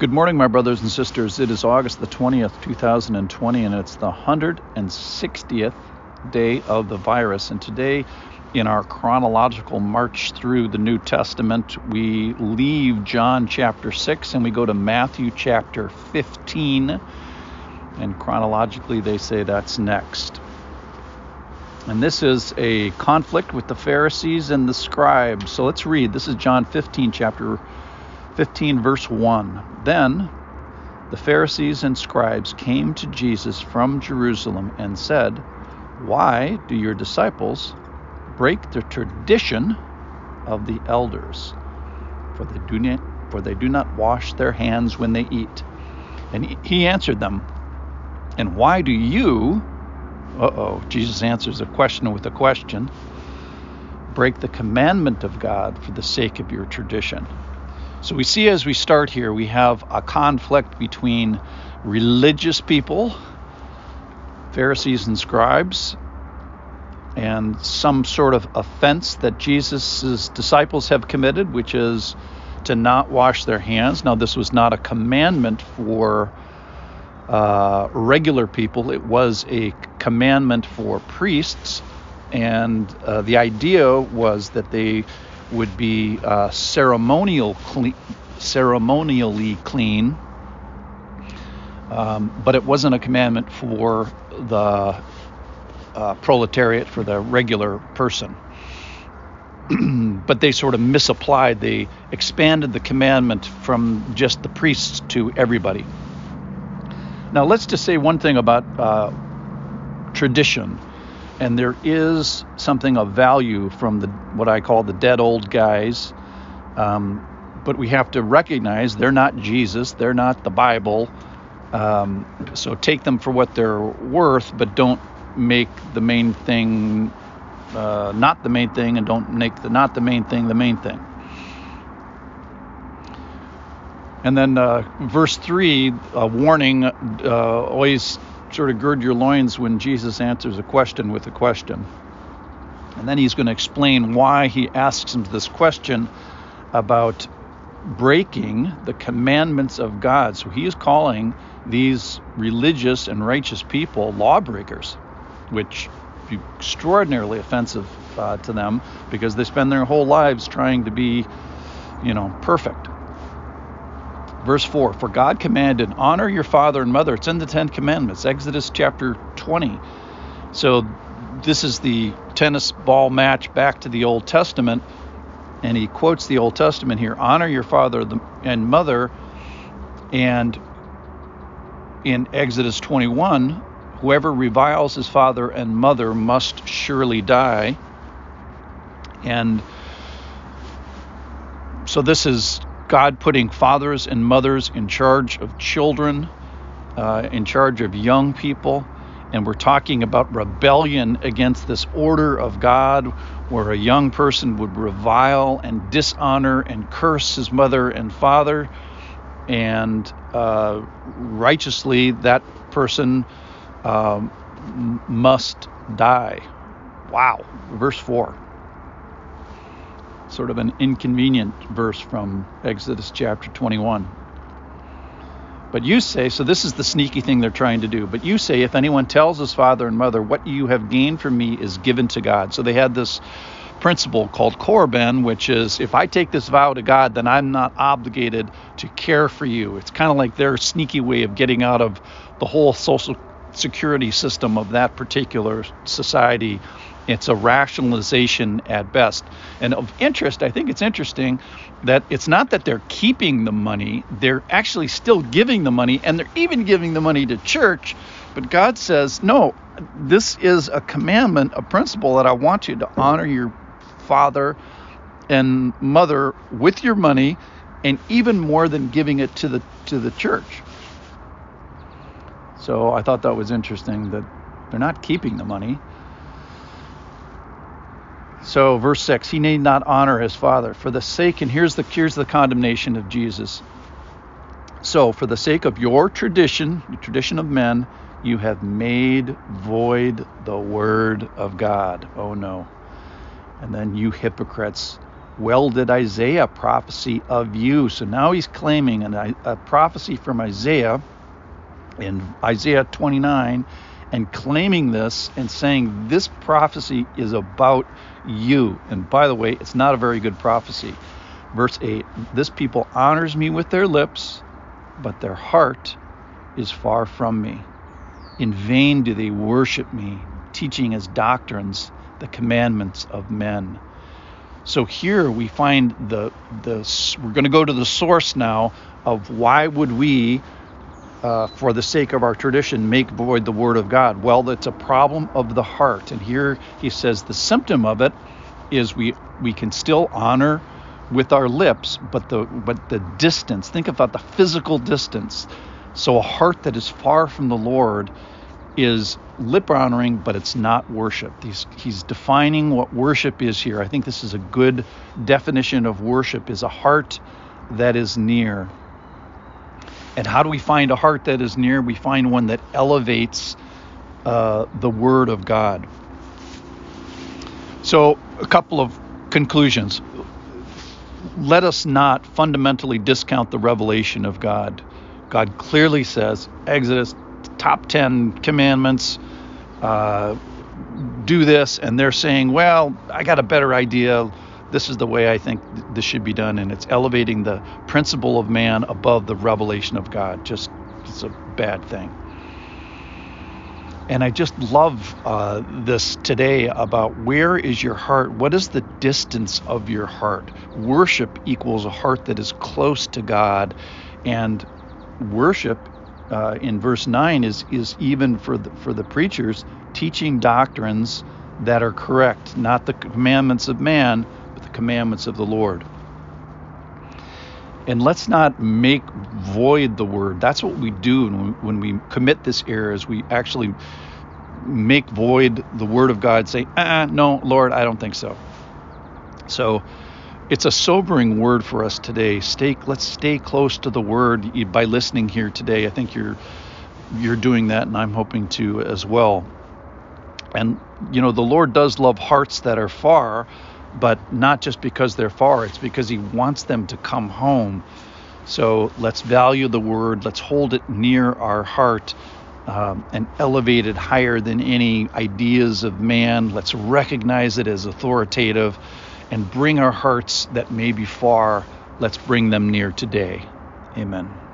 Good morning, my brothers and sisters. It is August the 20th, 2020, and it's the 160th day of the virus. And today, in our chronological march through the New Testament, we leave John chapter 6 and we go to Matthew chapter 15. And chronologically, they say that's next. And this is a conflict with the Pharisees and the scribes. So let's read. This is John 15, chapter 15, verse 1. Then the Pharisees and scribes came to Jesus from Jerusalem and said, Why do your disciples break the tradition of the elders? For they do not, for they do not wash their hands when they eat. And he answered them, And why do you, uh oh, Jesus answers a question with a question, break the commandment of God for the sake of your tradition? So we see as we start here, we have a conflict between religious people, Pharisees and scribes, and some sort of offense that Jesus' disciples have committed, which is to not wash their hands. Now, this was not a commandment for uh, regular people, it was a commandment for priests. And uh, the idea was that they would be uh, ceremonial ceremonially clean, um, but it wasn't a commandment for the uh, proletariat, for the regular person. but they sort of misapplied. They expanded the commandment from just the priests to everybody. Now, let's just say one thing about uh, tradition and there is something of value from the what I call the dead old guys. Um, but we have to recognize they're not Jesus, they're not the Bible. Um, so take them for what they're worth, but don't make the main thing uh, not the main thing, and don't make the not the main thing the main thing. And then uh, verse three, a warning: uh, always sort of gird your loins when Jesus answers a question with a question. And then he's going to explain why he asks him this question about breaking the commandments of God. So he is calling these religious and righteous people lawbreakers, which is extraordinarily offensive uh, to them because they spend their whole lives trying to be, you know, perfect. Verse 4 For God commanded, Honor your father and mother. It's in the Ten Commandments, Exodus chapter 20. So this is the tennis ball match back to the Old Testament. And he quotes the Old Testament here Honor your father and mother. And in Exodus 21, whoever reviles his father and mother must surely die. And so this is God putting fathers and mothers in charge of children, uh, in charge of young people. And we're talking about rebellion against this order of God where a young person would revile and dishonor and curse his mother and father. And uh, righteously, that person um, must die. Wow. Verse 4 sort of an inconvenient verse from Exodus chapter 21. But you say, so this is the sneaky thing they're trying to do. But you say, if anyone tells his father and mother, what you have gained from me is given to God. So they had this principle called Korban, which is if I take this vow to God, then I'm not obligated to care for you. It's kind of like their sneaky way of getting out of the whole social security system of that particular society it's a rationalization at best. And of interest, I think it's interesting that it's not that they're keeping the money, they're actually still giving the money, and they're even giving the money to church. But God says, no, this is a commandment, a principle that I want you to honor your father and mother with your money, and even more than giving it to the to the church. So I thought that was interesting that they're not keeping the money, so, verse 6 He need not honor his father for the sake, and here's the, here's the condemnation of Jesus. So, for the sake of your tradition, the tradition of men, you have made void the word of God. Oh no. And then, you hypocrites, Well, did Isaiah prophesy of you? So now he's claiming an, a prophecy from Isaiah in Isaiah 29 and claiming this and saying this prophecy is about you. And by the way, it's not a very good prophecy. Verse 8 This people honors me with their lips, but their heart is far from me. In vain do they worship me, teaching as doctrines the commandments of men. So here we find the the we're going to go to the source now of why would we uh, for the sake of our tradition, make void the word of God. Well, it's a problem of the heart. And here he says the symptom of it is we we can still honor with our lips, but the but the distance. Think about the physical distance. So a heart that is far from the Lord is lip honoring, but it's not worship. He's, he's defining what worship is here. I think this is a good definition of worship: is a heart that is near. And how do we find a heart that is near? We find one that elevates uh, the Word of God. So, a couple of conclusions. Let us not fundamentally discount the revelation of God. God clearly says, Exodus, top 10 commandments, uh, do this. And they're saying, well, I got a better idea this is the way I think this should be done, and it's elevating the principle of man above the revelation of God. Just it's a bad thing. And I just love uh, this today about where is your heart? What is the distance of your heart? Worship equals a heart that is close to God, and worship uh, in verse nine is is even for the, for the preachers teaching doctrines that are correct, not the commandments of man, commandments of the Lord. And let's not make void the word. That's what we do when we, commit this error is we actually make void the word of God, say, ah, no, Lord, I don't think so. So it's a sobering word for us today. Stay, let's stay close to the word by listening here today. I think you're you're doing that, and I'm hoping to as well. And you know, the Lord does love hearts that are far, but not just because they're far, it's because He wants them to come home. So let's value the word, let's hold it near our heart um, and elevate it higher than any ideas of man. Let's recognize it as authoritative and bring our hearts that may be far, let's bring them near today. Amen.